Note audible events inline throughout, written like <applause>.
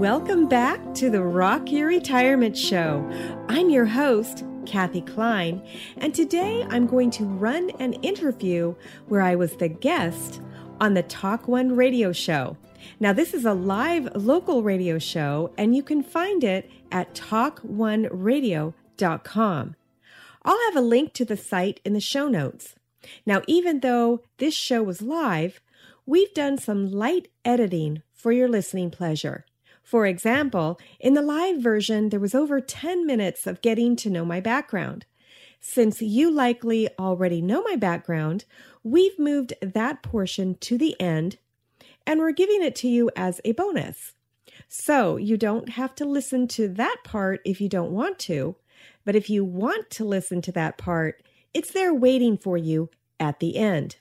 Welcome back to the Rock Your Retirement Show. I'm your host, Kathy Klein, and today I'm going to run an interview where I was the guest on the Talk One radio show. Now, this is a live local radio show, and you can find it at talkoneradio.com. I'll have a link to the site in the show notes. Now, even though this show was live, we've done some light editing for your listening pleasure. For example, in the live version, there was over 10 minutes of getting to know my background. Since you likely already know my background, we've moved that portion to the end and we're giving it to you as a bonus. So you don't have to listen to that part if you don't want to, but if you want to listen to that part, it's there waiting for you at the end.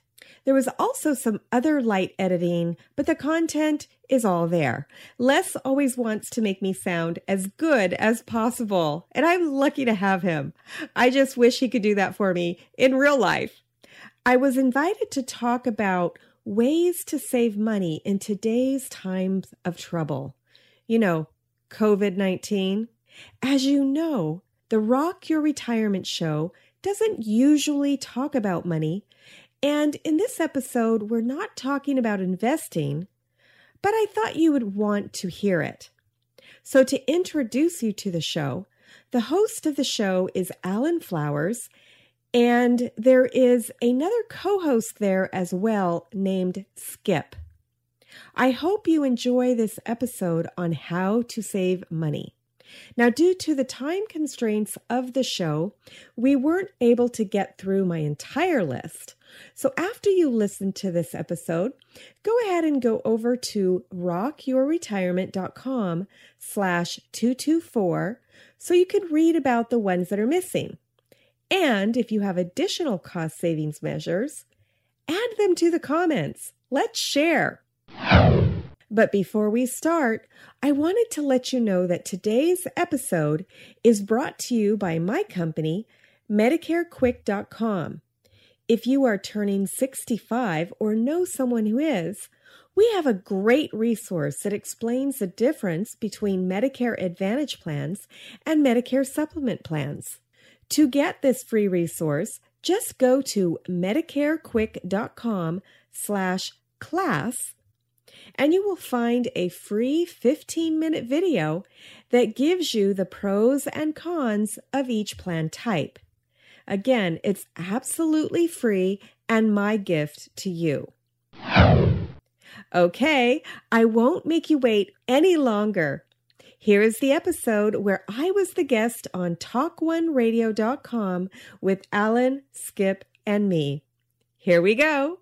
There was also some other light editing, but the content is all there. Les always wants to make me sound as good as possible, and I'm lucky to have him. I just wish he could do that for me in real life. I was invited to talk about ways to save money in today's times of trouble. You know, COVID 19. As you know, the Rock Your Retirement Show doesn't usually talk about money, and in this episode, we're not talking about investing, but I thought you would want to hear it. So, to introduce you to the show, the host of the show is Alan Flowers, and there is another co host there as well named Skip. I hope you enjoy this episode on how to save money. Now, due to the time constraints of the show, we weren't able to get through my entire list. So after you listen to this episode, go ahead and go over to rockyourretirement.com slash 224 so you can read about the ones that are missing. And if you have additional cost savings measures, add them to the comments. Let's share. But before we start, I wanted to let you know that today's episode is brought to you by my company, MedicareQuick.com. If you are turning 65 or know someone who is, we have a great resource that explains the difference between Medicare Advantage plans and Medicare Supplement plans. To get this free resource, just go to medicarequick.com slash class and you will find a free 15 minute video that gives you the pros and cons of each plan type. Again, it's absolutely free and my gift to you. Okay, I won't make you wait any longer. Here is the episode where I was the guest on TalkOneRadio.com with Alan, Skip, and me. Here we go.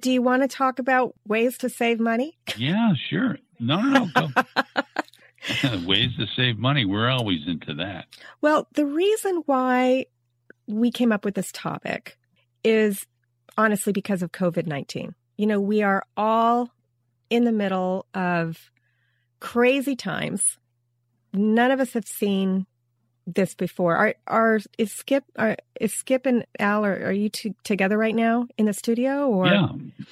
Do you want to talk about ways to save money? Yeah, sure. No, no, no. <laughs> ways to save money. We're always into that. Well, the reason why we came up with this topic is honestly because of COVID 19. You know, we are all in the middle of crazy times. None of us have seen this before. Are are is Skip are, is Skip and Al are, are you two together right now in the studio or Yeah.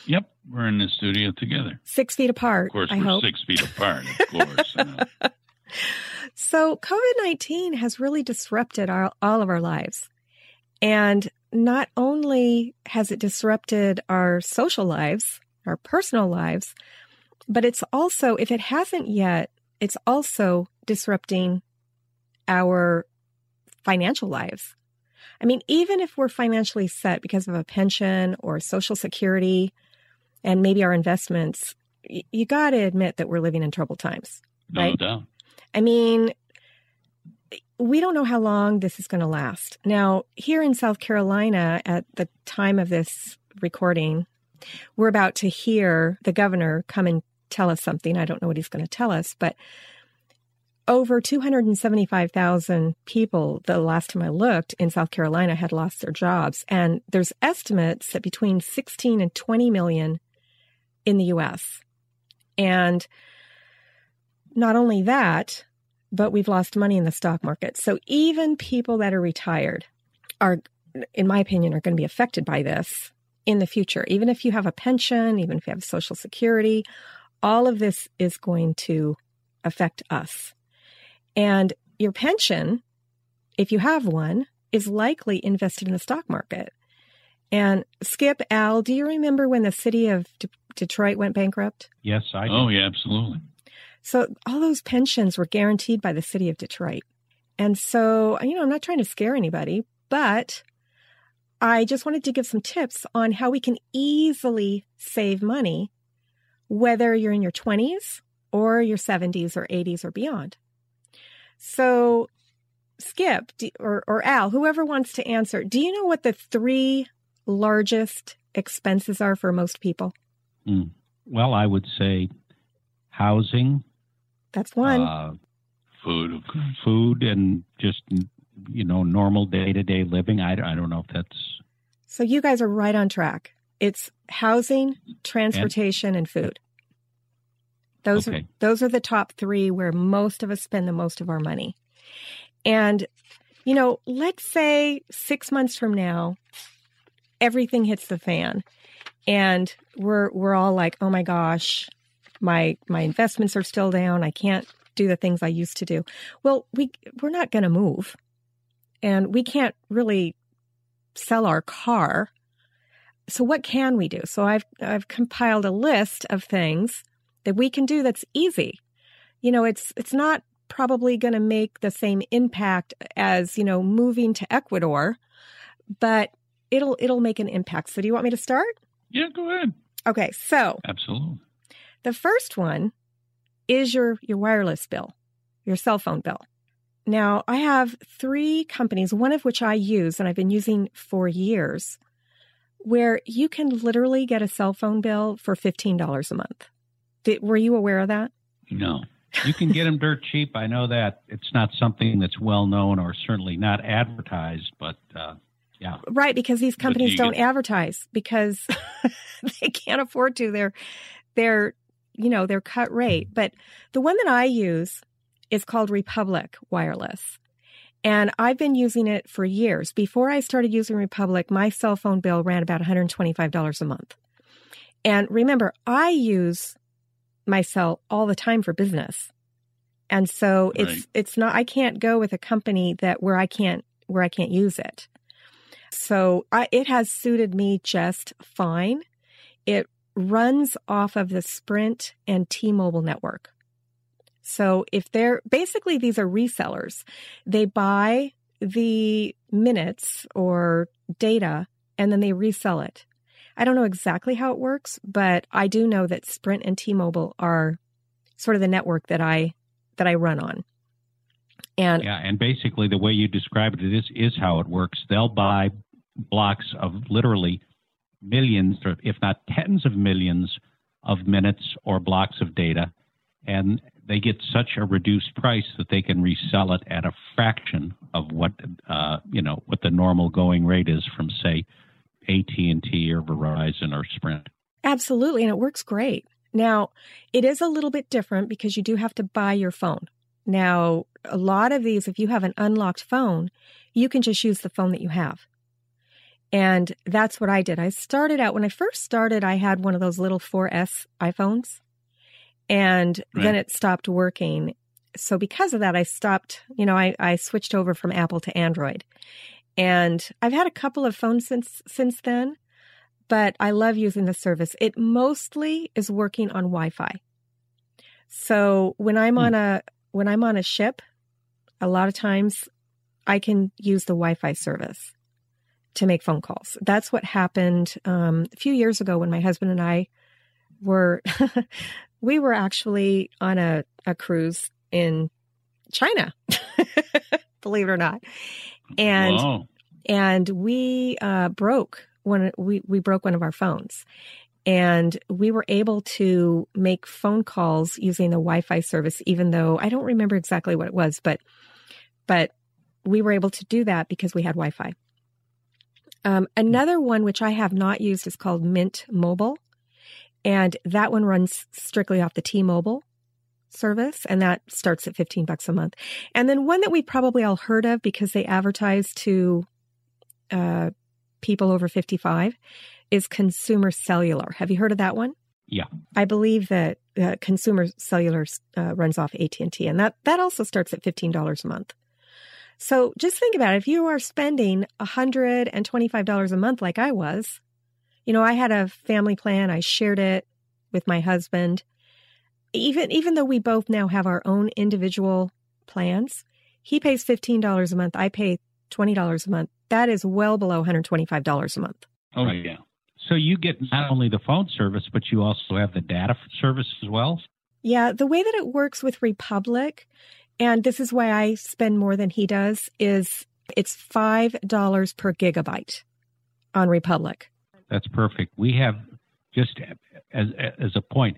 Yep. We're in the studio together. six feet apart? Of course, I we're hope. six feet apart. Of <laughs> course. Uh, So COVID nineteen has really disrupted our all of our lives, and not only has it disrupted our social lives, our personal lives, but it's also, if it hasn't yet, it's also disrupting our financial lives. I mean, even if we're financially set because of a pension or social security and maybe our investments, y- you got to admit that we're living in troubled times. no Right. doubt. I mean, we don't know how long this is going to last. Now, here in South Carolina, at the time of this recording, we're about to hear the governor come and tell us something. I don't know what he's going to tell us, but over 275,000 people, the last time I looked in South Carolina, had lost their jobs. And there's estimates that between 16 and 20 million in the U.S. And not only that, but we've lost money in the stock market. So even people that are retired are, in my opinion, are going to be affected by this in the future. Even if you have a pension, even if you have Social Security, all of this is going to affect us. And your pension, if you have one, is likely invested in the stock market. And Skip, Al, do you remember when the city of D- Detroit went bankrupt? Yes, I do. Oh, yeah, absolutely. So all those pensions were guaranteed by the city of Detroit. And so, you know, I'm not trying to scare anybody, but I just wanted to give some tips on how we can easily save money, whether you're in your 20s or your 70s or 80s or beyond. So, Skip or, or Al, whoever wants to answer, do you know what the three largest expenses are for most people? Well, I would say housing, That's one. uh, Food, food, and just you know normal day to day living. I, I don't know if that's So you guys are right on track. It's housing, transportation, and, food. Those are those are the top three where most of us spend the most of our money. And you know, let's say six months from now, everything hits the fan, and we're we're all like, oh my gosh, my my investments are still down. I can't do the things I used to do. Well, we we're not going to move, and we can't really sell our car. So what can we do? So I've I've compiled a list of things that we can do that's easy. You know, it's it's not probably going to make the same impact as, you know, moving to Ecuador, but it'll it'll make an impact. So do you want me to start? Yeah, go ahead. Okay, so Absolutely. the first one is your your wireless bill, your cell phone bill. Now, I have three companies, one of which I use and I've been using for years, where you can literally get a cell phone bill for $15 a month. Did, were you aware of that? No. you can get them dirt cheap. I know that it's not something that's well known or certainly not advertised, but uh, yeah, Right, because these companies don't advertise because <laughs> they can't afford to. They're they're you know, they're cut rate. But the one that I use is called Republic Wireless. And I've been using it for years. Before I started using Republic, my cell phone bill ran about $125 a month. And remember, I use my cell all the time for business. And so it's Right. it's not I can't go with a company that where I can't where I can't use it. So I, it has suited me just fine. It runs off of the Sprint and T-Mobile network. So if they're basically these are resellers, they buy the minutes or data and then they resell it. I don't know exactly how it works, but I do know that Sprint and T-Mobile are sort of the network that I that I run on. And yeah, and basically the way you described it is is how it works. They'll buy blocks of literally millions, or if not tens of millions, of minutes or blocks of data, and they get such a reduced price that they can resell it at a fraction of what uh, you know what the normal going rate is from say AT and T or Verizon or Sprint. Absolutely, and it works great. Now, it is a little bit different because you do have to buy your phone. Now, a lot of these, if you have an unlocked phone, you can just use the phone that you have. And that's what I did. I started out when I first started, I had one of those little 4S iPhones and Right. then it stopped working. So because of that, I stopped, you know, I, I switched over from Apple to Android. And I've had a couple of phones since since then, but I love using the service. It mostly is working on Wi-Fi. So when I'm Hmm. on a when I'm on a ship, a lot of times I can use the Wi-Fi service to make phone calls. That's what happened um, a few years ago when my husband and I were <laughs> we were actually on a, a cruise in China, <laughs> believe it or not, and Whoa. and we uh, broke one. We we broke one of our phones, and we were able to make phone calls using the Wi-Fi service. Even though I don't remember exactly what it was, but but we were able to do that because we had Wi-Fi. Um, another one which I have not used is called Mint Mobile, and that one runs strictly off the T-Mobile service, and that starts at fifteen bucks a month. And then one that we probably all heard of because they advertise to uh, people over 55 is Consumer Cellular. Have you heard of that one? Yeah. I believe that uh, Consumer Cellular uh, runs off AT&T and that that also starts at $15 a month. So just think about it. If you are spending $125 a month like I was, you know, I had a family plan, I shared it with my husband. Even even though we both now have our own individual plans, he pays $15 a month, I pay $20 a month. That is well below $125 a month. Oh yeah. So you get not only the phone service, but you also have the data service as well. Yeah, the way that it works with Republic, and this is why I spend more than he does, is it's $5 per gigabyte on Republic. That's perfect. We have just as as a point.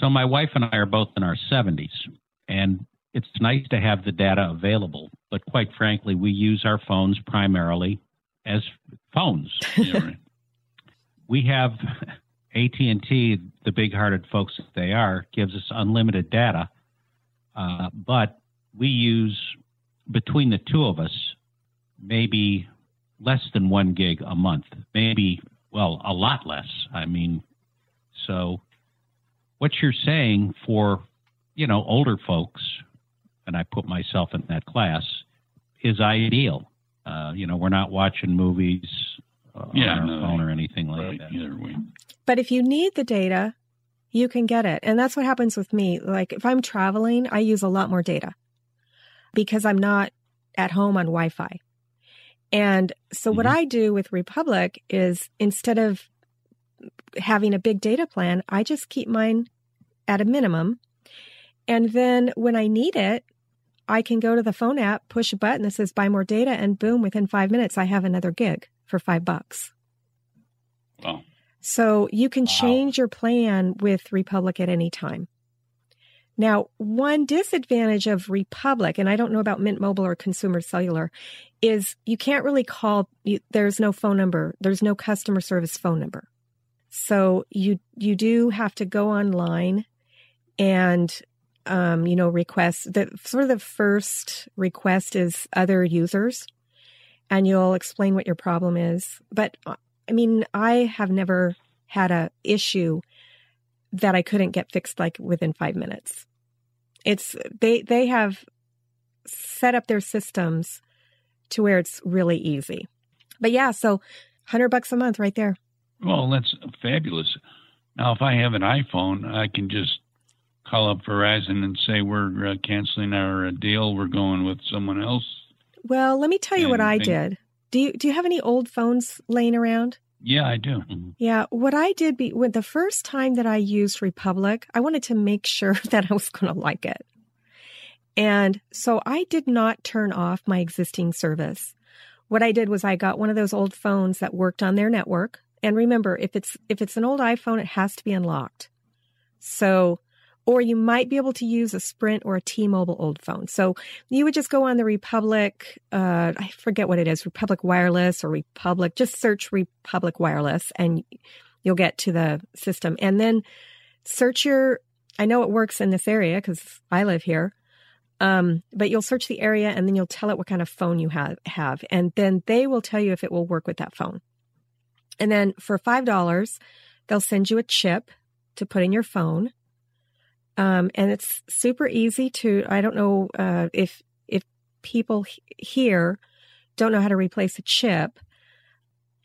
So my wife and I are both in our 70s, and it's nice to have the data available. But quite frankly, we use our phones primarily as phones. <laughs> We have AT&T, the big-hearted folks that they are, gives us unlimited data, uh, but we use between the two of us maybe less than one gig a month, maybe well a lot less. I mean, so what you're saying for you know older folks, and I put myself in that class, is ideal. Uh, you know, we're not watching movies uh, Yeah, on our no, phone or anything like right. that. Either way. But if you need the data, you can get it. And that's what happens with me. Like if I'm traveling, I use a lot more data because I'm not at home on Wi Fi. And so what Mhm. I do with Republic is instead of having a big data plan, I just keep mine at a minimum. And then when I need it, I can go to the phone app, push a button that says buy more data, and boom, within five minutes, I have another gig for five bucks. Wow. So you can Wow. change your plan with Republic at any time. Now, one disadvantage of Republic, and I don't know about Mint Mobile or Consumer Cellular, is you can't really call. You, there's no phone number. There's no customer service phone number. So you you do have to go online and um, you know request. The sort of the first request is other users, and you'll explain what your problem is. But uh, I mean, I have never had a issue that I couldn't get fixed like within five minutes. It's they they have set up their systems to where it's really easy. But yeah, so hundred bucks a month right there. Well, that's fabulous. Now, if I have an iPhone, I can just call up Verizon and say we're uh, canceling our uh, deal. We're going with someone else. Well, let me tell you what I And- did. Do you do you have any old phones laying around? Yeah, I do. Mhm. Yeah, what I did be when the first time that I used Republic, I wanted to make <laughs> sure that I was going to like it. And so I did not turn off my existing service. What I did was I got one of those old phones that worked on their network. And remember, if it's if it's an old iPhone, it has to be unlocked. So or you might be able to use a Sprint or a T-Mobile old phone. So you would just go on the Republic, uh, I forget what it is, Republic Wireless or Republic, just search Republic Wireless and you'll get to the system. And then search your, I know it works in this area because I live here. Um, but you'll search the area and then you'll tell it what kind of phone you have, have, and then they will tell you if it will work with that phone. And then for $5, they'll send you a chip to put in your phone. Um, and it's super easy to, I don't know, uh, if, if people here don't know how to replace a chip.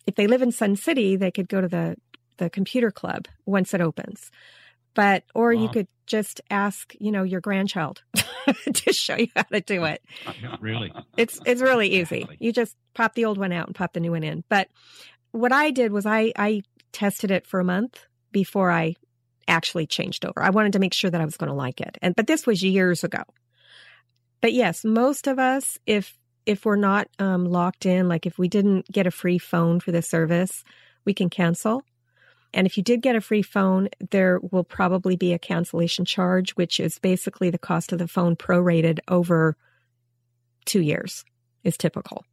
If they live in Sun City, they could go to the, the computer club once it opens. But, or wow. you could just ask, you know, your grandchild <laughs> to show you how to do it. <laughs> Really? It's, it's really easy. You just pop the old one out and pop the new one in. But what I did was I, I tested it for a month before I actually changed over. I wanted to make sure that I was going to like it. And, but this was years ago. But yes, most of us, if, if we're not um, locked in, like if we didn't get a free phone for the service, we can cancel. And if you did get a free phone, there will probably be a cancellation charge, which is basically the cost of the phone prorated over two years is typical.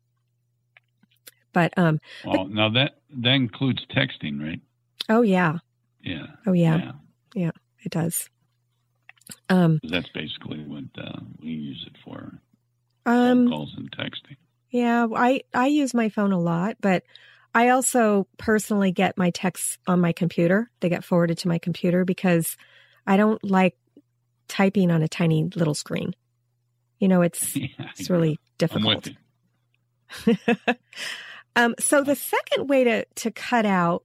But um well, but, now that that includes texting, right? Oh yeah. Yeah. Oh yeah. Yeah, yeah it does. Um that's basically what uh, we use it for. Um calls and texting. Yeah, I I use my phone a lot, but I also personally get my texts on my computer. They get forwarded to my computer because I don't like typing on a tiny little screen. You know, it's <laughs> yeah, it's really difficult. <laughs> um, so the second way to to cut out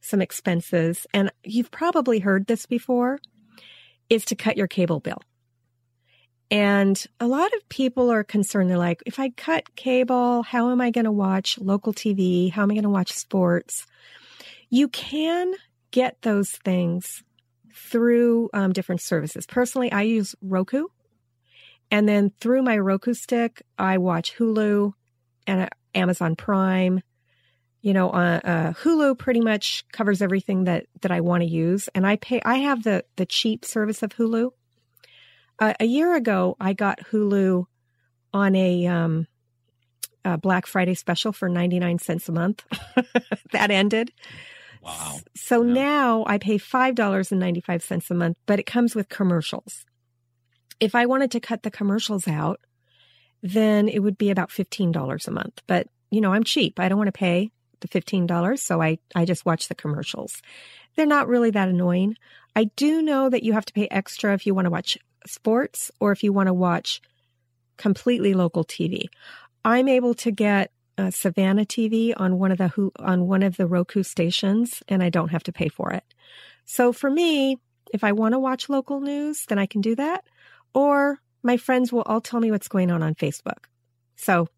some expenses, and you've probably heard this before, is to cut your cable bill. And a lot of people are concerned. They're like, if I cut cable, how am I going to watch local TV? How am I going to watch sports? You can get those things through um, different services. Personally, I use Roku. And then through my Roku stick, I watch Hulu and uh, Amazon Prime. You know, uh, uh, Hulu pretty much covers everything that that I want to use, and I pay. I have the the cheap service of Hulu, uh, a year ago, I got Hulu on a, um, a Black Friday special for 99 cents a month. <laughs> that ended. Wow. So yeah. now I pay $5.95 a month, but it comes with commercials. If I wanted to cut the commercials out, then it would be about $15 a month. But, you know, I'm cheap. I don't want to pay the $15. So I, I just watch the commercials. They're not really that annoying. I do know that you have to pay extra if you want to watch sports or if you want to watch completely local TV. I'm able to get uh, Savannah TV on one of the on one of the Roku stations, and I don't have to pay for it. So for me, if I want to watch local news, then I can do that. Or my friends will all tell me what's going on on Facebook. So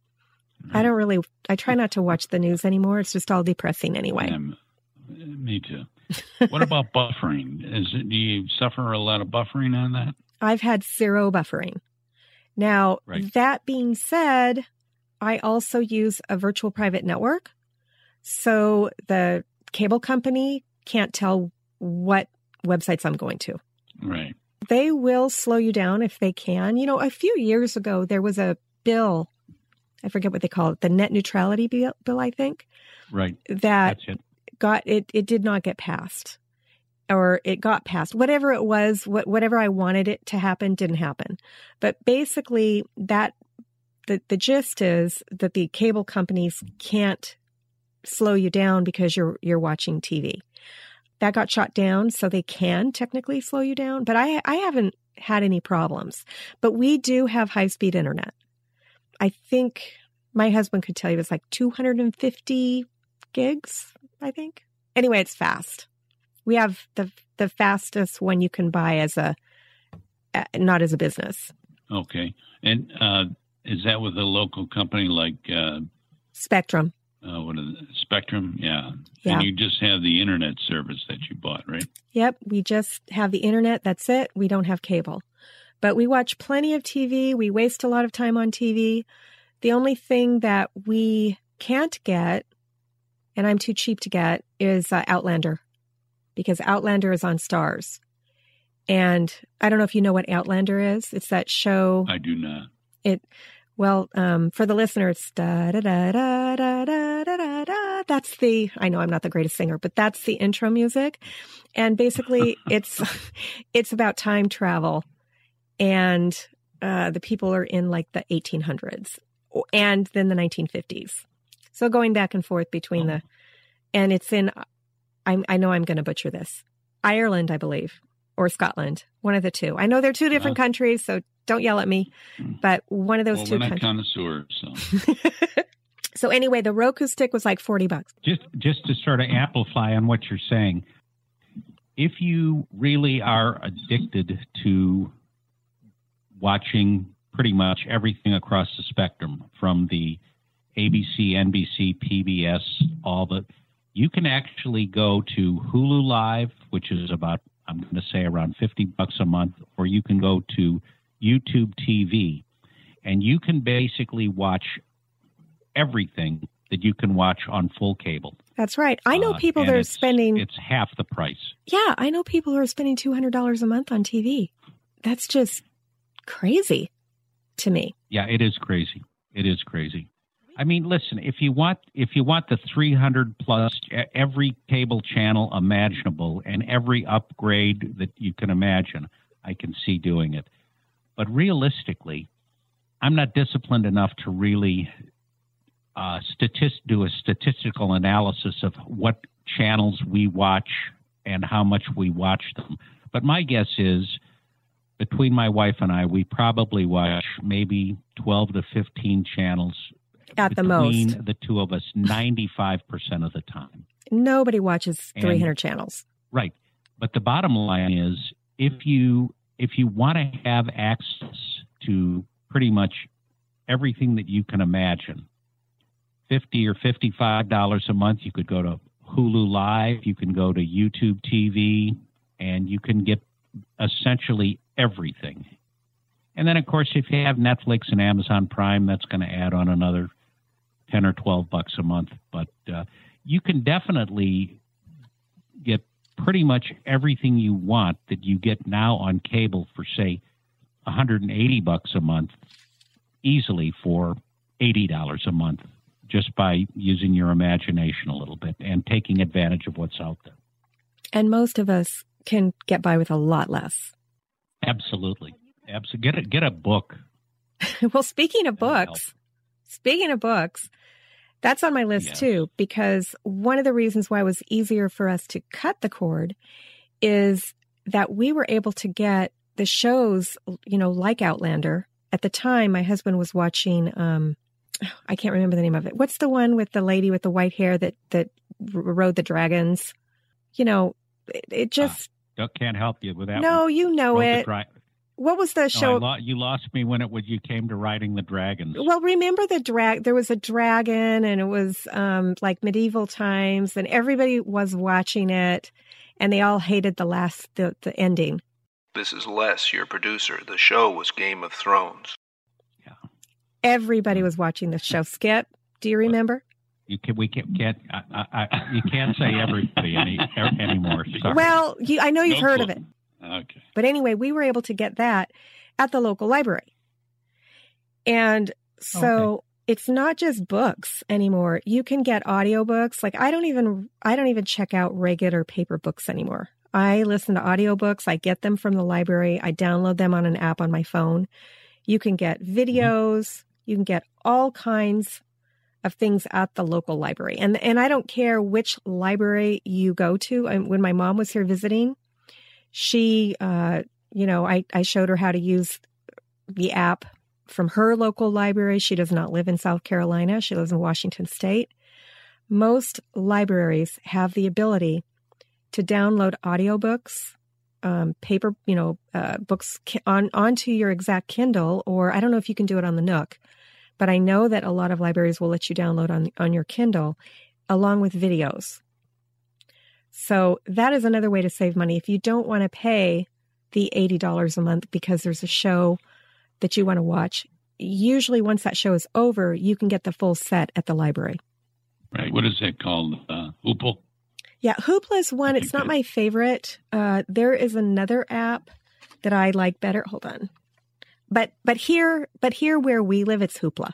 I don't really. I try not to watch the news anymore. It's just all depressing anyway. Me too. what about buffering? Is it, do you suffer a lot of buffering on that? I've had zero buffering. Now, right. that being said, I also use a virtual private network. So the cable company can't tell what websites I'm going to. Right. They will slow you down if they can. You know, a few years ago, there was a bill, I forget what they call it, the net neutrality bill, bill I think. Right. That it. got it, it did not get passed or it got passed. Whatever it was, what, whatever I wanted it to happen didn't happen. But basically, that the the gist is that the cable companies can't slow you down because you're you're watching TV. That got shot down, so they can technically slow you down. But I I haven't had any problems. But we do have high speed internet. I think my husband could tell you it's like 250 gigs. I think. Anyway, it's fast. We have the the fastest one you can buy as a not as a business. Okay, and uh, is that with a local company like uh, Spectrum? Uh, what is it? Spectrum? Yeah. Yeah. And you just have the internet service that you bought, right? Yep, we just have the internet. That's it. We don't have cable, but we watch plenty of TV. We waste a lot of time on TV. The only thing that we can't get, and I'm too cheap to get, is uh, Outlander because Outlander is on Starz. And I don't know if you know what Outlander is. It's that show. I do not. It Well, um, for the listeners, da da da da da da da da. That's the. I know I'm not the greatest singer, but that's the intro music, and basically, <laughs> it's it's about time travel, and uh, the people are in like the 1800s and then the 1950s. So going back and forth between oh. the, and it's in. i I know I'm going to butcher this. Ireland, I believe, or Scotland, one of the two. I know they're two different uh, countries, so don't yell at me. Hmm. But one of those well, two. We're not connoisseurs, so. <laughs> so anyway, the Roku stick was like forty bucks. Just just to sort of amplify on what you're saying, if you really are addicted to watching pretty much everything across the spectrum, from the ABC, NBC, PBS, all the you can actually go to Hulu Live, which is about I'm going to say around 50 bucks a month, or you can go to YouTube TV, and you can basically watch everything that you can watch on full cable. That's right. I know uh, people uh, that are spending. It's half the price. Yeah, I know people who are spending two hundred dollars a month on TV. That's just crazy to me. Yeah, it is crazy. It is crazy. I mean, listen, if you want if you want the 300 plus every cable channel imaginable and every upgrade that you can imagine, I can see doing it. But realistically, I'm not disciplined enough to really uh, statist- do a statistical analysis of what channels we watch and how much we watch them. But my guess is between my wife and I, we probably watch maybe 12 to 15 channels at the most. the two of us 95% of the time. Nobody watches 300 and, channels. Right. But the bottom line is if you if you want to have access to pretty much everything that you can imagine, 50 or 55 dollars a month you could go to Hulu Live, you can go to YouTube TV and you can get essentially everything. And then of course if you have Netflix and Amazon Prime that's going to add on another 10 or 12 bucks a month. But uh, you can definitely get pretty much everything you want that you get now on cable for, say, 180 bucks a month easily for $80 a month just by using your imagination a little bit and taking advantage of what's out there. And most of us can get by with a lot less. Absolutely. Absolutely. Get a, get a book. <laughs> well, speaking of books, speaking of books, that's on my list yes. too, because one of the reasons why it was easier for us to cut the cord is that we were able to get the shows, you know, like Outlander. At the time, my husband was watching, um, I can't remember the name of it. What's the one with the lady with the white hair that, that rode the dragons? You know, it, it just. Uh, can't help you with that. No, one. you know it. Dra- what was the show? lo- you lost me when it when you came to riding the dragons. Well, remember the drag? There was a dragon, and it was um, like medieval times, and everybody was watching it, and they all hated the last the, the ending. This is Les, your producer. The show was Game of Thrones. Yeah. Everybody was watching the show. Skip, do you remember? You can we can't, can't I, I, you can't say everybody any, anymore. Sorry. Well, you, I know you've no heard clue. of it. Okay. But anyway, we were able to get that at the local library. And so okay. it's not just books anymore. You can get audiobooks. Like I don't even I don't even check out regular paper books anymore. I listen to audiobooks. I get them from the library. I download them on an app on my phone. You can get mm-hmm. videos. You can get all kinds of things at the local library. And and I don't care which library you go to. I, when my mom was here visiting, she, uh, you know, I, I showed her how to use the app from her local library. She does not live in South Carolina. She lives in Washington State. Most libraries have the ability to download audiobooks, um, paper, you know, uh, books on onto your exact Kindle, or I don't know if you can do it on the Nook, but I know that a lot of libraries will let you download on on your Kindle, along with videos. So that is another way to save money. If you don't want to pay the $80 a month because there's a show that you want to watch, usually once that show is over, you can get the full set at the library. Right. What is it called? Uh, Hoopla? Yeah, Hoopla is one. It's not my favorite. Uh, there is another app that I like better. Hold on. but but here but here where we live it's hoopla.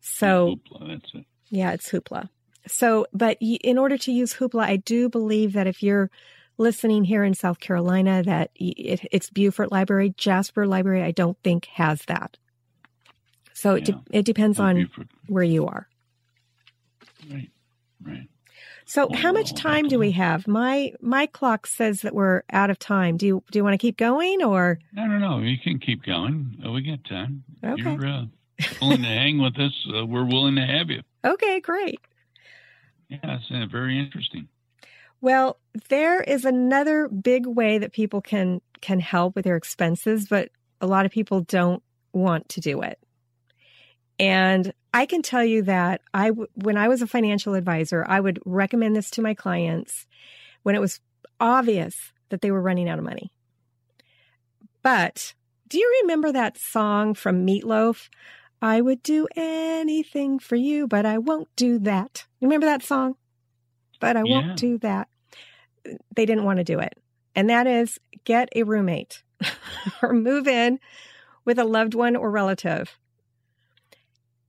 So Hoopla, that's it. yeah, it's Hoopla. So, but in order to use Hoopla, I do believe that if you're listening here in South Carolina, that it, it's Beaufort Library, Jasper Library. I don't think has that. So it, de- it depends Oh, on Beaufort. where you are. Right, right. So, how much well, time do we have? My my clock says that we're out of time. Do you do you want to keep going or? No, no, no. You can keep going. Uh, we got time. Okay. You're uh, willing to hang with us. Uh, we're willing to have you. <laughs> Okay, great. Yeah, it's uh, very interesting. Well, there is another big way that people can can help with their expenses, but a lot of people don't want to do it. And I can tell you that I w- when I was a financial advisor, I would recommend this to my clients when it was obvious that they were running out of money. But do you remember that song from Meatloaf? I would do anything for you, but I won't do that. You remember that song? But I Yeah. won't do that. They didn't want to do it. And that is get a roommate <laughs> or move in with a loved one or relative.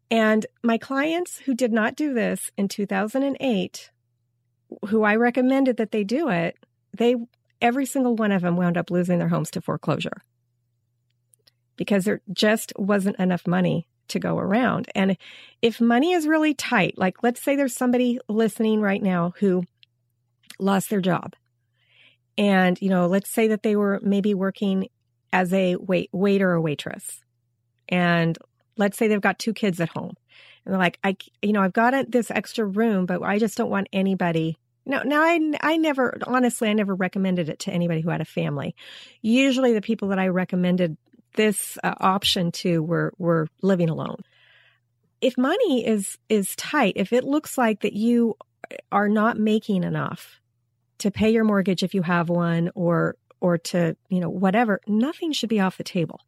And my clients who did not do this in 2008, who I recommended that they do it, they every single one of them wound up losing their homes to foreclosure because there just wasn't enough money to go around. And if money is really tight, like let's say there's somebody listening right now who lost their job. And, you know, let's say that they were maybe working as a wait, waiter or waitress. And let's say they've got two kids at home. And they're like, I, you know, I've got a, this extra room, but I just don't want anybody. No, now I, I never, honestly, I never recommended it to anybody who had a family. Usually the people that I recommended this uh, option to we're living alone. If money is, is tight, if it looks like that you are not making enough to pay your mortgage if you have one or, or to, you know, whatever, nothing should be off the table.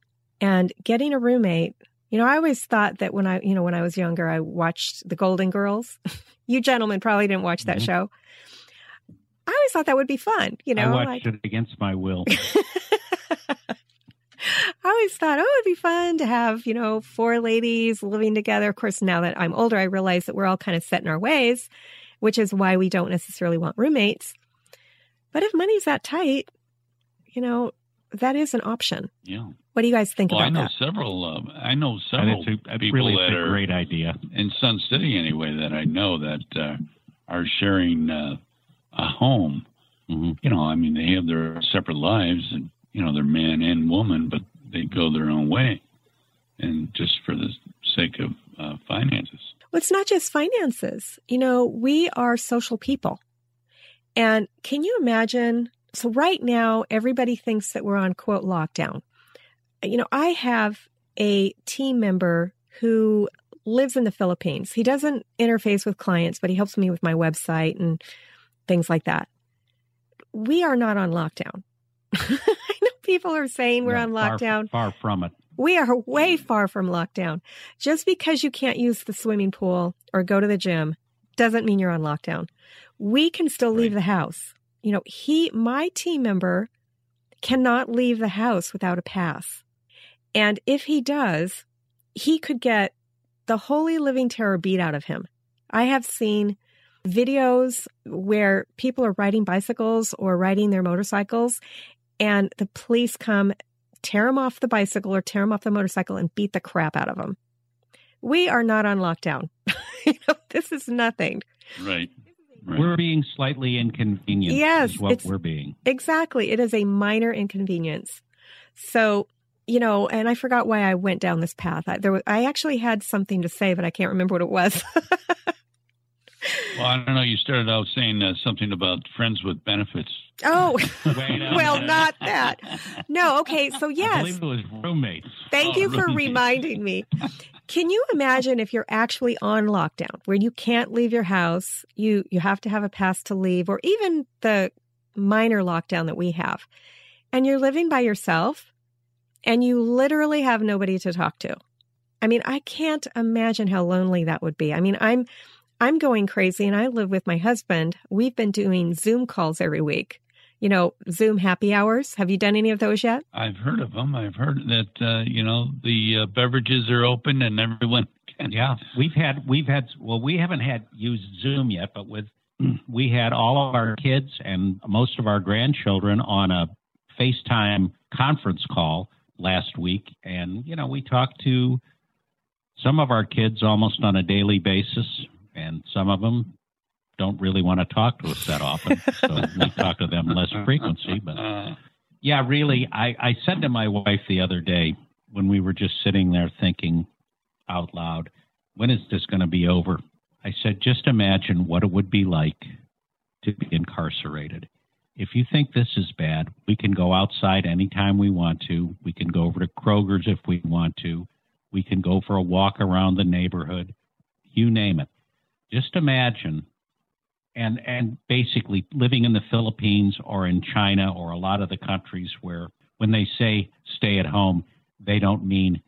And getting a roommate, you know, I always thought that when I, you know, when I was younger, I watched The Golden Girls. <laughs> you gentlemen probably didn't watch that Mhm. show. I always thought that would be fun, you know. I watched like- it against my will. <laughs> I always thought, oh, it'd be fun to have, you know, four ladies living together. Of course, now that I'm older, I realize that we're all kind of set in our ways, which is why we don't necessarily want roommates. But if money's that tight, you know, that is an option. Yeah. What do you guys think Well, I about know that? several. Uh, I know and several it's a, people really that a are great idea. in Sun City anyway that I know that uh, are sharing uh, a home. hmm You know, I mean, they have their separate lives, and you know, they're man and woman, but they go their own way, and just for the sake of uh, finances. Well, it's not just finances. You know, we are social people. And can you imagine? So, right now, everybody thinks that we're on quote lockdown. You know, I have a team member who lives in the Philippines. He doesn't interface with clients, but he helps me with my website and things like that. We are not on lockdown. <laughs> People are saying we're No, on lockdown. Far, from it. We are way far from lockdown. Just because you can't use the swimming pool or go to the gym doesn't mean you're on lockdown. We can still leave the house. You know, he, my team member cannot leave the house without a pass. And if he does, he could get the holy living terror beat out of him. I have seen videos where people are riding bicycles or riding their motorcycles and the police come tear him off the bicycle or tear him off the motorcycle and beat the crap out of him. We are not on lockdown. <laughs> you know, this is nothing. Right. right. We're being slightly inconvenienced. Yes, is what it's- we're being. Exactly. It is a minor inconvenience. So, you know, and I forgot why I went down this path. I, there was, I actually had something to say, but I can't remember what it was. <laughs> well, I don't know. You started out saying uh, something about friends with benefits. oh, <laughs> well, not that. No. Okay. So yes. I believe it was roommates. Thank Oh, you for reminding me. Can you imagine if you're actually on lockdown where you can't leave your house, you you have to have a pass to leave or even the minor lockdown that we have. And you're living by yourself and you literally have nobody to talk to. I mean, I can't imagine how lonely that would be. I mean, I'm I'm going crazy and I live with my husband. We've been doing Zoom calls every week. you know, Zoom happy hours. Have you done any of those yet? I've heard of them. I've heard that uh, you know the uh, beverages are open and everyone <laughs> can. Yeah, we've had we've had well, we haven't had used Zoom yet, but with <clears throat> we had all of our kids and most of our grandchildren on a FaceTime conference call last week, and you know we talked to some of our kids almost on a daily basis, and some of them don't really want to talk to us that often. so we talk to them less frequency. But yeah, really, I, I said to my wife the other day when we were just sitting there thinking out loud, when is this going to be over? I said, just imagine what it would be like to be incarcerated. If you think this is bad, we can go outside anytime we want to. We can go over to Kroger's if we want to. We can go for a walk around the neighborhood. You name it. Just imagine and and basically living in the Philippines or in China or a lot of the countries where when they say stay at home, they don't mean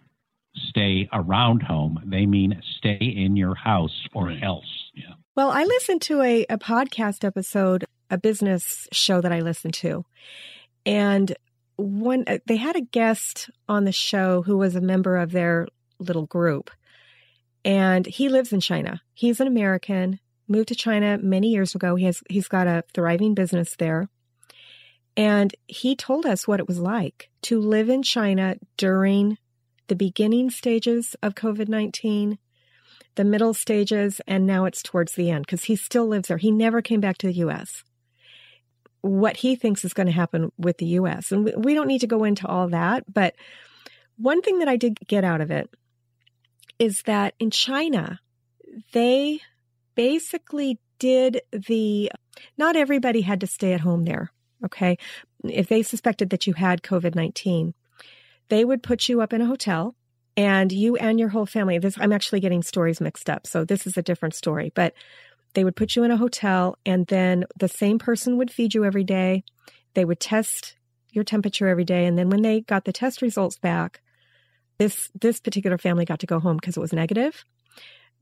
stay around home. They mean stay in your house or Right. else. Yeah. Well, I listened to a, a podcast episode, a business show that I listened to. And one uh, they had a guest on the show who was a member of their little group. And he lives in China. He's an American, moved to China many years ago. He has he's got a thriving business there. And he told us what it was like to live in China during the beginning stages of COVID-19 the middle stages, and now it's towards the end because he still lives there. He never came back to the U.S. What he thinks is going to happen with the U.S. And we, we don't need to go into all that, but one thing that I did get out of it is that in China, they basically did the, not everybody had to stay at home there. Okay. If they suspected that you had COVID 19, they would put you up in a hotel and you and your whole family this i'm actually getting stories mixed up so this is a different story but they would put you in a hotel and then the same person would feed you every day they would test your temperature every day and then when they got the test results back this this particular family got to go home because it was negative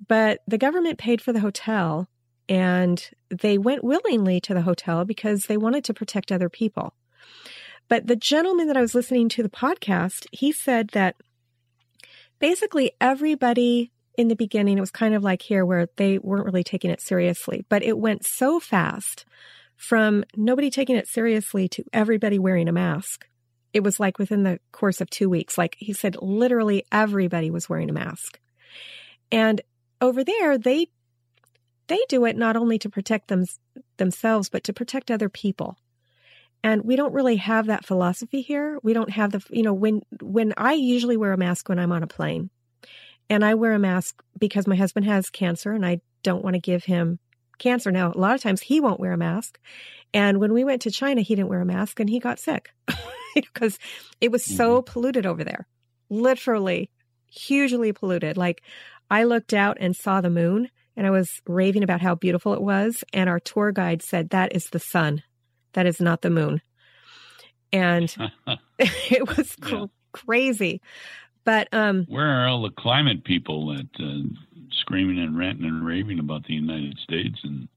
but the government paid for the hotel and they went willingly to the hotel because they wanted to protect other people but the gentleman that i was listening to the podcast he said that basically everybody in the beginning, it was kind of like here where they weren't really taking it seriously, but it went so fast from nobody taking it seriously to everybody wearing a mask. It was like within the course of two weeks, like he said, literally everybody was wearing a mask. And over there, they, they do it not only to protect them, themselves, but to protect other people. And we don't really have that philosophy here. We don't have the, you know, when, when I usually wear a mask when I'm on a plane and I wear a mask because my husband has cancer and I don't want to give him cancer. Now, a lot of times he won't wear a mask. And when we went to China, he didn't wear a mask and he got sick <laughs> <laughs> because it was so polluted over there. Literally hugely polluted. Like I looked out and saw the moon and I was raving about how beautiful it was. And our tour guide said, that is the sun. That is not the moon. And <laughs> <laughs> it was cr- Yeah. crazy. But um Where are all the climate people that uh, screaming and ranting and raving about the United States and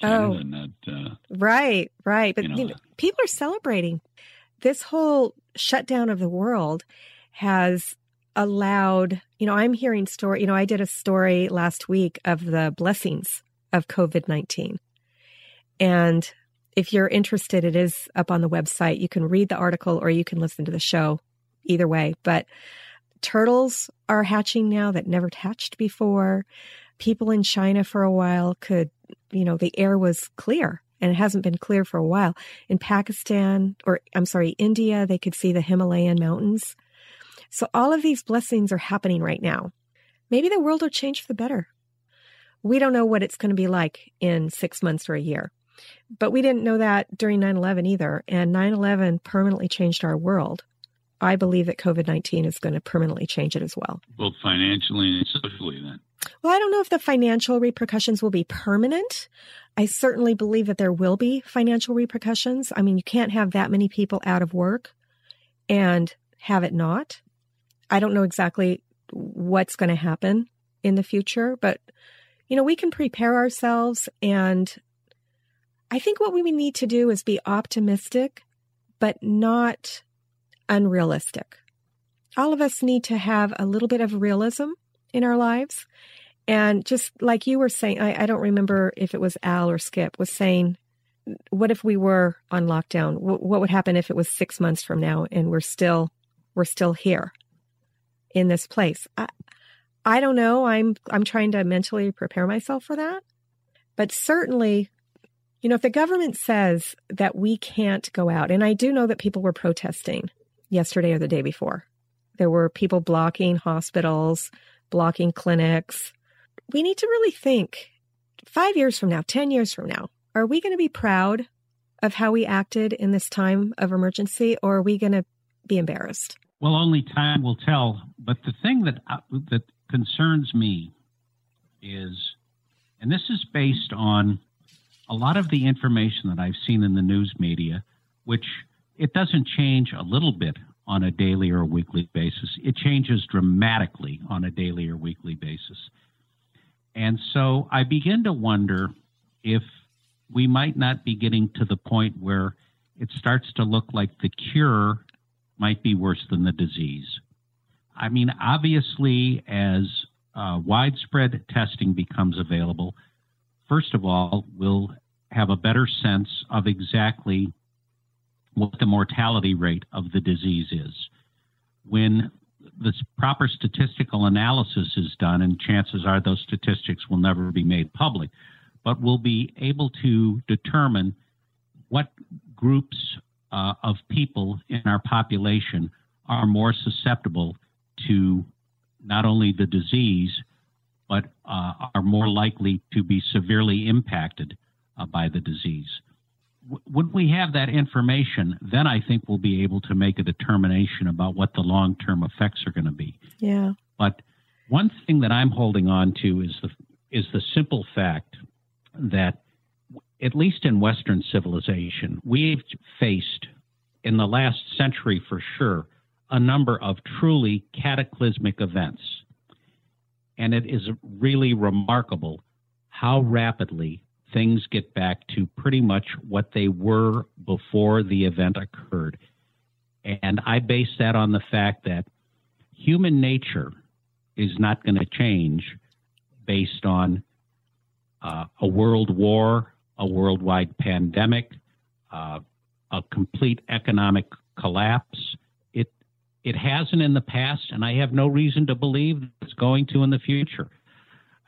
Canada? Oh. Uh, right, right. But You know, you know, people are celebrating. This whole shutdown of the world has allowed, you know, I'm hearing story, you know, I did a story last week of the blessings of COVID-19. And if you're interested, it is up on the website. You can read the article or you can listen to the show either way. But turtles are hatching now that never hatched before. People in China for a while could, you know, the air was clear and it hasn't been clear for a while. In Pakistan, or I'm sorry, India, they could see the Himalayan mountains. So all of these blessings are happening right now. Maybe the world will change for the better. We don't know what it's going to be like in six months or a year. But we didn't know that during 9 11 either. And 9 11 permanently changed our world. I believe that COVID 19 is going to permanently change it as well. both financially and socially. Then Well, I don't know if the financial repercussions will be permanent. I certainly believe that there will be financial repercussions. I mean, you can't have that many people out of work and have it not. I don't know exactly what's going to happen in the future, but you know, we can prepare ourselves and I think what we need to do is be optimistic, but not unrealistic. All of us need to have a little bit of realism in our lives. And just like you were saying, I, I don't remember if it was Al or Skip was saying, what if we were on lockdown? W- what would happen if it was six months from now and we're still, we're still here in this place? I, I don't know. I'm, I'm trying to mentally prepare myself for that. But certainly you know, if the government says that we can't go out, and I do know that people were protesting yesterday or the day before, there were people blocking hospitals, blocking clinics. We need to really think five years from now, 10 years from now, are we going to be proud of how we acted in this time of emergency, or are we going to be embarrassed? Well, only time will tell. But the thing that uh, that concerns me is, and this is based on a lot of the information that I've seen in the news media, which it doesn't change a little bit on a daily or weekly basis, it changes dramatically on a daily or weekly basis. And so I begin to wonder if we might not be getting to the point where it starts to look like the cure might be worse than the disease. I mean, obviously, as uh, widespread testing becomes available, first of all, we'll have a better sense of exactly what the mortality rate of the disease is. When the proper statistical analysis is done, and chances are those statistics will never be made public, but we'll be able to determine what groups uh, of people in our population are more susceptible to not only the disease, but uh, are more likely to be severely impacted uh, by the disease. When we have that information, then I think we'll be able to make a determination about what the long term effects are going to be. Yeah. But one thing that I'm holding on to is the is the simple fact that at least in Western civilization, we've faced in the last century for sure a number of truly cataclysmic events and it is really remarkable how rapidly things get back to pretty much what they were before the event occurred. And I base that on the fact that human nature is not going to change based on uh, a world war, a worldwide pandemic, uh, a complete economic collapse, it hasn't in the past, and I have no reason to believe it's going to in the future.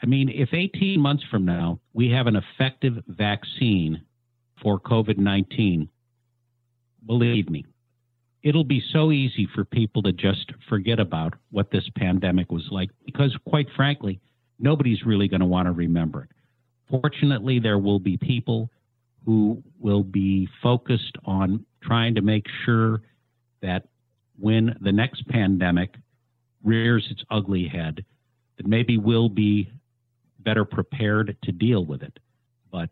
I mean, if 18 months from now we have an effective vaccine for COVID 19, believe me, it'll be so easy for people to just forget about what this pandemic was like because, quite frankly, nobody's really going to want to remember it. Fortunately, there will be people who will be focused on trying to make sure that when the next pandemic rears its ugly head, that maybe we'll be better prepared to deal with it. But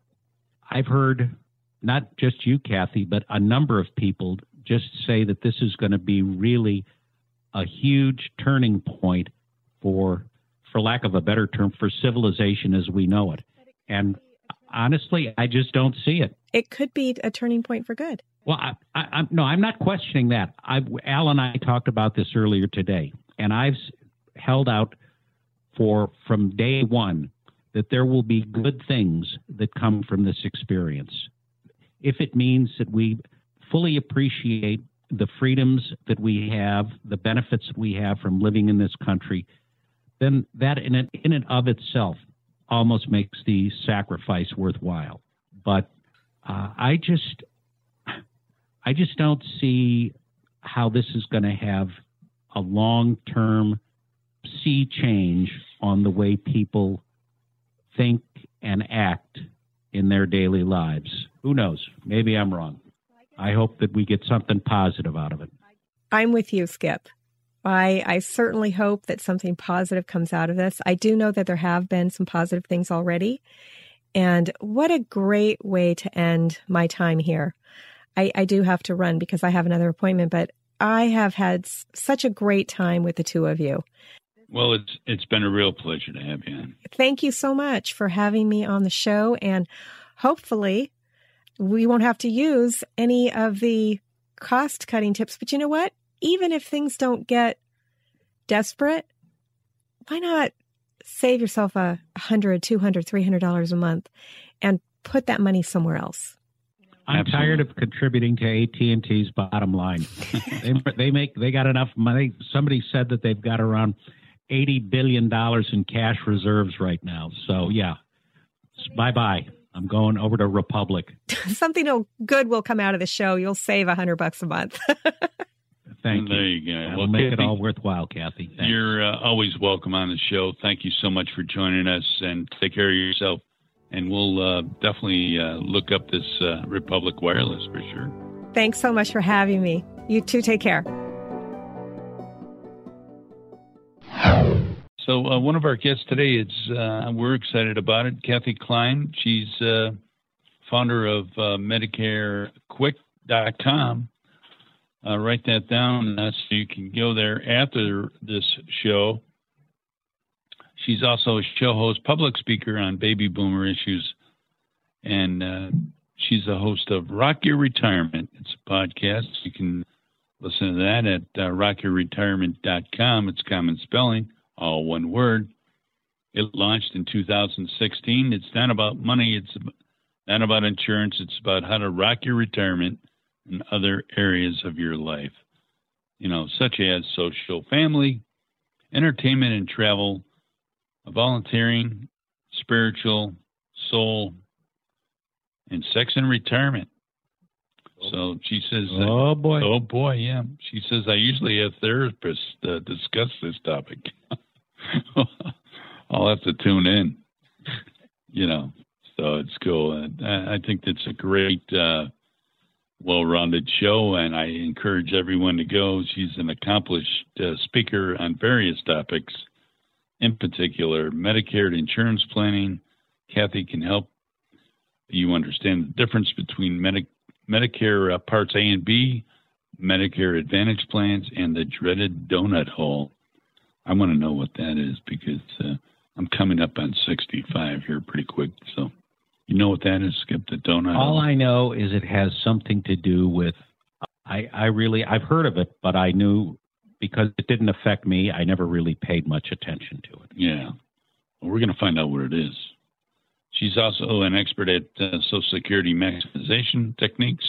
I've heard not just you, Kathy, but a number of people just say that this is going to be really a huge turning point for, for lack of a better term, for civilization as we know it. And honestly, I just don't see it. It could be a turning point for good. Well, I, I, no, I'm not questioning that. I, Al and I talked about this earlier today, and I've held out for from day one that there will be good things that come from this experience. If it means that we fully appreciate the freedoms that we have, the benefits that we have from living in this country, then that in and, in and of itself almost makes the sacrifice worthwhile. But uh, I just I just don't see how this is going to have a long term sea change on the way people think and act in their daily lives. Who knows? Maybe I'm wrong. I hope that we get something positive out of it. I'm with you, Skip. I, I certainly hope that something positive comes out of this. I do know that there have been some positive things already. And what a great way to end my time here. I, I do have to run because I have another appointment, but I have had such a great time with the two of you. Well, it's it's been a real pleasure to have you. Thank you so much for having me on the show, and hopefully, we won't have to use any of the cost cutting tips. But you know what? Even if things don't get desperate, why not save yourself a hundred, two hundred, three hundred dollars a month and put that money somewhere else? I'm Absolutely. tired of contributing to AT and T's bottom line. <laughs> they, they make they got enough money. Somebody said that they've got around eighty billion dollars in cash reserves right now. So yeah, bye bye. I'm going over to Republic. <laughs> Something good will come out of the show. You'll save a hundred bucks a month. <laughs> Thank you. there you. you go. That'll Well, make it all worthwhile, Kathy. Thanks. You're uh, always welcome on the show. Thank you so much for joining us and take care of yourself. And we'll uh, definitely uh, look up this uh, Republic Wireless for sure. Thanks so much for having me. You too. Take care. So uh, one of our guests today is uh, we're excited about it. Kathy Klein. She's uh, founder of uh, MedicareQuick.com. Uh, write that down uh, so you can go there after this show. She's also a show host, public speaker on baby boomer issues, and she's the host of Rock Your Retirement. It's a podcast. You can listen to that at uh, rockyourretirement.com. It's common spelling all one word. It launched in 2016. It's not about money. It's not about insurance. It's about how to rock your retirement and other areas of your life, you know, such as social, family, entertainment and travel, volunteering, spiritual, soul, and sex and retirement. So she says, uh, oh boy. Oh boy, yeah. She says I usually have therapists uh, discuss this topic. <laughs> <laughs> I'll have to tune in, you know. So it's cool. I I think it's a great, uh, well-rounded show, and I encourage everyone to go. She's an accomplished uh, speaker on various topics, in particular Medicare and insurance planning. Kathy can help you understand the difference between Medi- Medicare uh, Parts A and B, Medicare Advantage plans, and the dreaded donut hole. I want to know what that is because uh, I'm coming up on 65 here pretty quick. So, you know what that is, Skip? The donut All? I know is it has something to do with. I, I really I've heard of it, but I knew because it didn't affect me. I never really paid much attention to it. Yeah. Well, we're going to find out what it is. She's also an expert at uh, Social Security maximization techniques,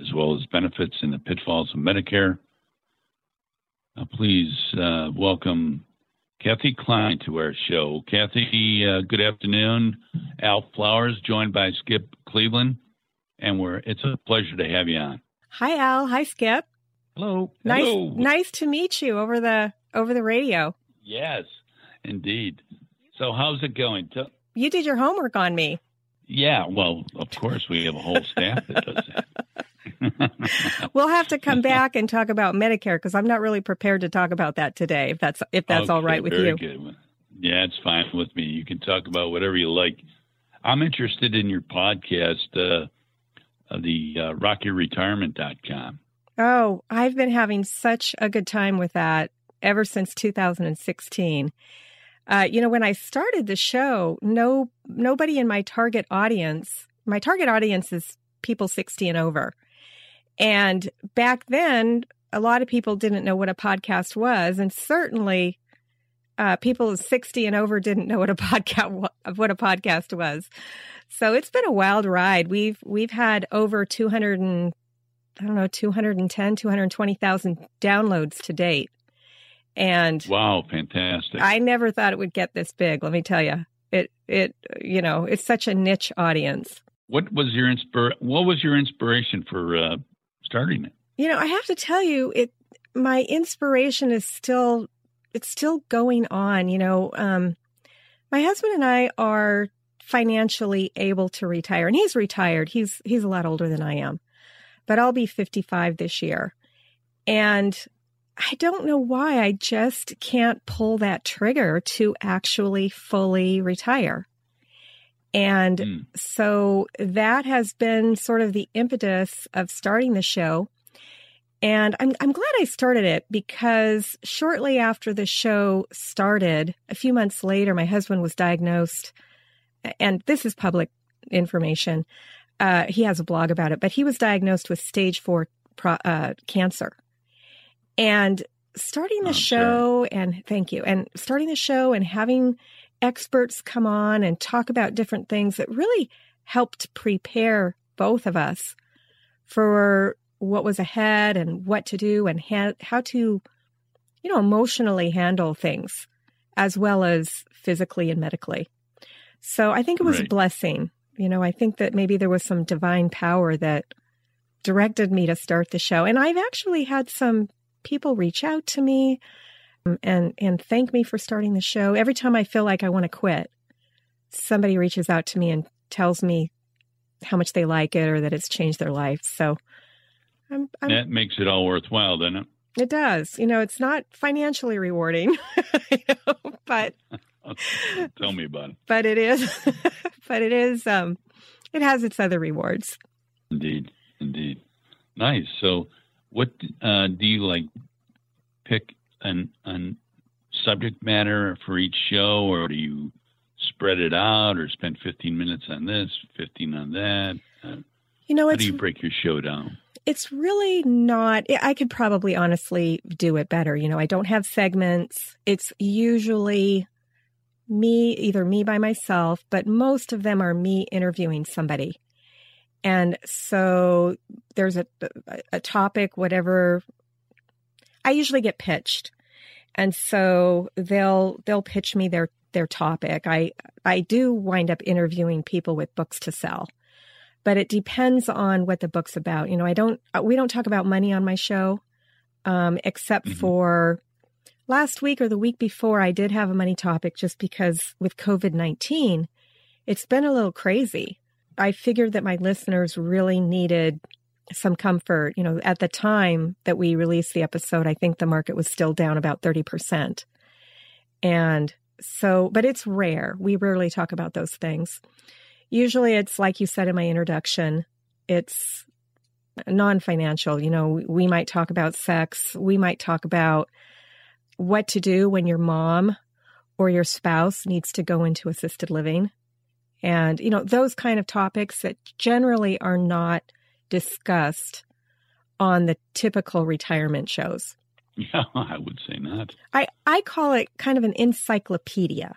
as well as benefits and the pitfalls of Medicare. Uh, please uh, welcome Kathy Klein to our show. Kathy, uh, good afternoon. Al Flowers, joined by Skip Cleveland, and we're it's a pleasure to have you on. Hi, Al. Hi, Skip. Hello. Nice, Hello. nice to meet you over the over the radio. Yes, indeed. So, how's it going? You did your homework on me. Yeah, well, of course, we have a whole staff that does that. <laughs> We'll have to come back and talk about Medicare because I'm not really prepared to talk about that today. If that's if that's all Okay, right with you. Good. Yeah, it's fine with me. You can talk about whatever you like. I'm interested in your podcast, uh, uh, the uh, RockYourRetirement.com. Oh, I've been having such a good time with that ever since 2016. Uh, you know, when I started the show, no nobody in my target audience, my target audience is people 60 and over. And back then, a lot of people didn't know what a podcast was, and certainly uh, people 60 and over didn't know what a <laughs> podcast what a podcast was. So it's been a wild ride. We've we've had over 200 and I don't know 210 220,000 downloads to date. And Wow, fantastic. I never thought it would get this big, let me tell you. It it you know, it's such a niche audience. what was your inspir- What was your inspiration for uh, starting it? You know, I have to tell you, it my inspiration is still it's still going on. You know, um, my husband and I are financially able to retire, and he's retired. He's he's a lot older than I am, but I'll be 55 this year, and I don't know why I just can't pull that trigger to actually fully retire. And Mm. so that has been sort of the impetus of starting the show. And I'm I'm glad I started it because shortly after the show started, a few months later, my husband was diagnosed, and this is public information, uh, he has a blog about it, but he was diagnosed with stage four pro, uh, cancer. And starting the I'm show, and thank you, and starting the show and having experts come on and talk about different things that really helped prepare both of us for what was ahead and what to do and ha- how to, you know, emotionally handle things as well as physically and medically. So I think it was a blessing. You know, I think that maybe there was some divine power that directed me to start the show. And I've actually had some people reach out to me and and thank me for starting the show. Every time I feel like I want to quit, somebody reaches out to me and tells me how much they like it or that it's changed their life. So I'm, I'm That makes it all worthwhile, doesn't it? it does. You know, it's not financially rewarding, <laughs> you know, but <laughs> Tell me about it. but it is <laughs> but it is um it has its other rewards. Indeed, indeed. Nice. So, what uh, do you like? Pick an an subject matter for each show, or do you spread it out, or spend 15 minutes on this, 15 on that? Uh, You know, how do you break your show down? it's really not i could probably honestly do it better you know i don't have segments it's usually me either me by myself but most of them are me interviewing somebody and so there's a a topic whatever i usually get pitched and so they'll they'll pitch me their their topic i i do wind up interviewing people with books to sell but it depends on what the book's about. You know, I don't, uh, we don't talk about money on my show, um, except Mhm. for last week or the week before. I did have a money topic just because with COVID 19, it's been a little crazy. I figured that my listeners really needed some comfort. You know, at the time that we released the episode, I think the market was still down about 30%. And so, but it's rare. We rarely talk about those things. Usually it's like you said in my introduction, it's non financial. You know, we might talk about sex, we might talk about what to do when your mom or your spouse needs to go into assisted living. And, you know, those kind of topics that generally are not discussed on the typical retirement shows. Yeah, <laughs> I would say not. I, I call it kind of an encyclopedia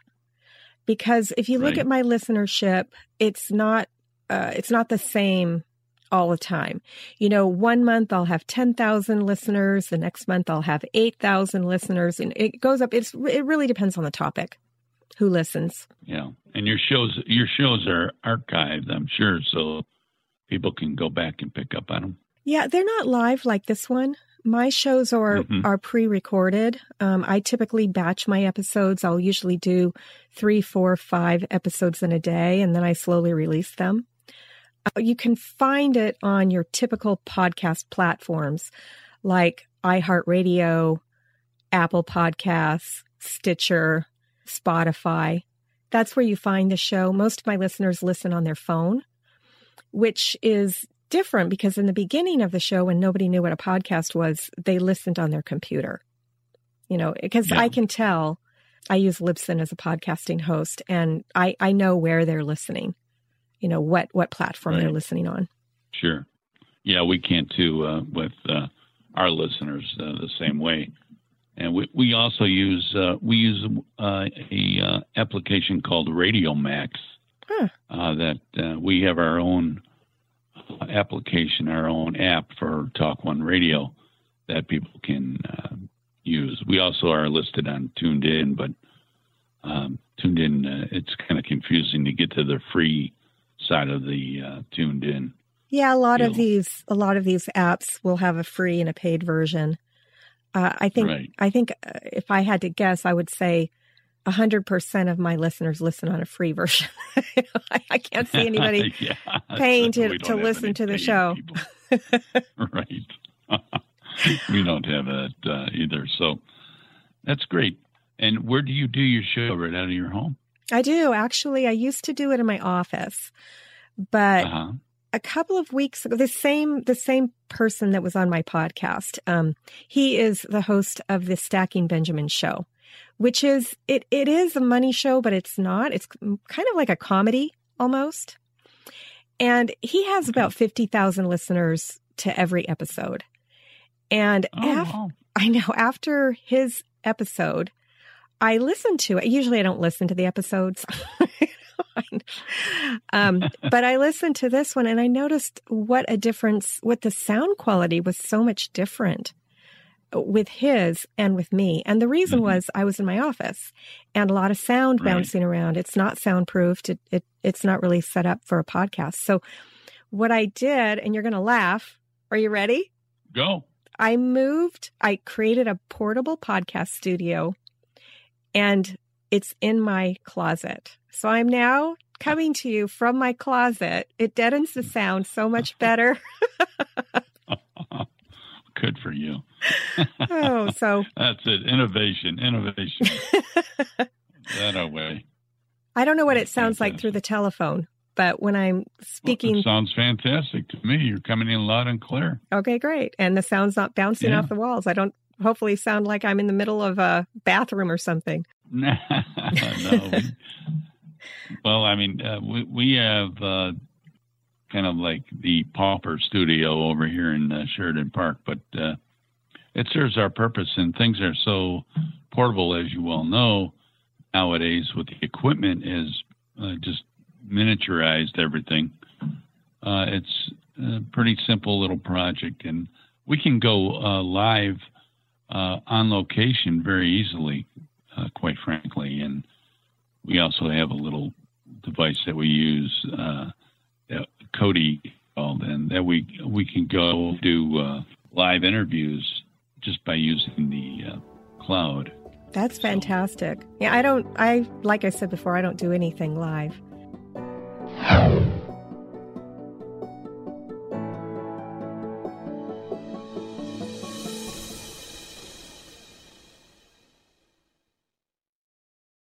because if you look Right. at my listenership, it's not uh, it's not the same all the time. You know, one month I'll have ten thousand listeners, the next month I'll have eight thousand listeners, and it goes up. It's it really depends on the topic, who listens. Yeah, and your shows your shows are archived, I'm sure, so people can go back and pick up on them. Yeah, they're not live like this one. My shows are Mhm. are pre-recorded. Um, I typically batch my episodes. I'll usually do three, four, five episodes in a day, and then I slowly release them. Uh, you can find it on your typical podcast platforms like iHeartRadio, Apple Podcasts, Stitcher, Spotify. That's where you find the show. Most of my listeners listen on their phone, which is different because in the beginning of the show, when nobody knew what a podcast was, they listened on their computer. You know, because Yeah. I can tell I use Libsyn as a podcasting host and I, I know where they're listening, you know, what, what platform they're listening on. Sure. Yeah, we can too uh, with uh, our listeners uh, the same way. And we, we also use uh, we use uh, a uh, application called Radio Max. Huh. Uh, that uh, we have our own application, our own app for Talk One Radio that people can uh, use. We also are listed on TuneIn, but um, TuneIn uh, it's kind of confusing to get to the free side of the uh, TuneIn. Yeah, a lot of these a lot of these apps will have a free and a paid version. Uh, I think Right. I think if I had to guess, I would say hundred percent of my listeners listen on a free version. <laughs> I, I can't see anybody. <laughs> yeah, paying to- to listen to the show. <laughs> right. we don't have that uh, either. So that's great. And where do you do your show? Right out of your home? I do actually. I used to do it in my office, but Uh-huh. a couple of weeks ago, the same the same person that was on my podcast, um, he is the host of the Stacking Benjamin show, which is it it is a money show, but it's not. It's kind of like a comedy almost. And he has about 50,000 listeners to every episode. And Oh, af- wow. I know after his episode, I listened to it. Usually I don't listen to the episodes. <laughs> um, but I listened to this one and I noticed what a difference, what the sound quality was so much different with his and with me. And the reason Mhm. was I was in my office and a lot of sound Right. bouncing around. It's not soundproofed. It, it, it's not really set up for a podcast. So what I did, and you're going to laugh. Are you ready? Go. I moved, I created a portable podcast studio and it's in my closet. So I'm now coming to you from my closet. It deadens the sound so much <laughs> better. <laughs> Good for you. oh, so <laughs> That's it. Innovation. Innovation. <laughs> that away. I don't know what it That's sounds like through the telephone, but when I'm Well, speaking, it sounds fantastic to me. You're coming in loud and clear. okay, great. And the sound's not bouncing Yeah. off the walls. I don't hopefully sound like I'm in the middle of a bathroom or something. <laughs> no. we- well, I mean, uh, we we have uh, kind of like the pauper studio over here in uh, Sheridan Park, but uh, it serves our purpose, and things are so portable, as you well know nowadays. With the equipment is uh, just miniaturized everything. Uh, it's a pretty simple little project, and we can go uh, live uh, on location very easily, quite frankly. And we also have a little device that we use, Cody called, and that we we can go do uh, live interviews just by using the uh, cloud. That's So- fantastic. Yeah, I don't, I, like I said before, I don't do anything live.